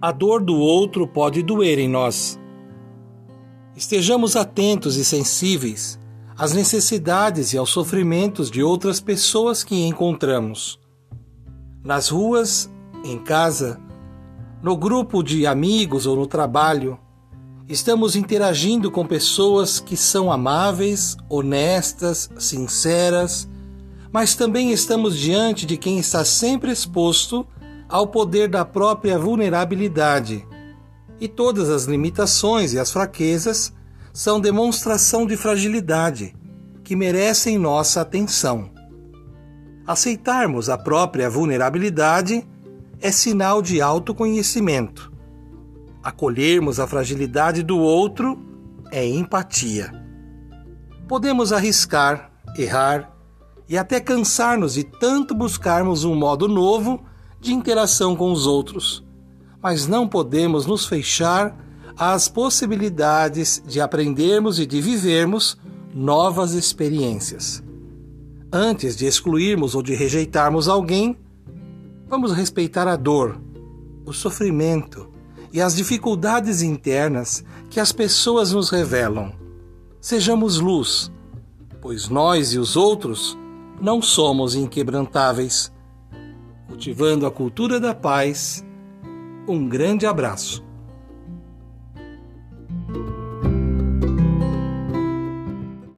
a dor do outro pode doer em nós. Estejamos atentos e sensíveis às necessidades e aos sofrimentos de outras pessoas que encontramos. Nas ruas, em casa, no grupo de amigos ou no trabalho, estamos interagindo com pessoas que são amáveis, honestas, sinceras, mas também estamos diante de quem está sempre exposto ao poder da própria vulnerabilidade. E todas as limitações e as fraquezas são demonstração de fragilidade que merecem nossa atenção. Aceitarmos a própria vulnerabilidade é sinal de autoconhecimento. Acolhermos a fragilidade do outro é empatia. Podemos arriscar, errar e até cansar-nos de tanto buscarmos um modo novo de interação com os outros, mas não podemos nos fechar às possibilidades de aprendermos e de vivermos novas experiências. Antes de excluirmos ou de rejeitarmos alguém, vamos respeitar a dor, o sofrimento e as dificuldades internas que as pessoas nos revelam. Sejamos luz, pois nós e os outros não somos inquebrantáveis. Cultivando a cultura da paz, um grande abraço.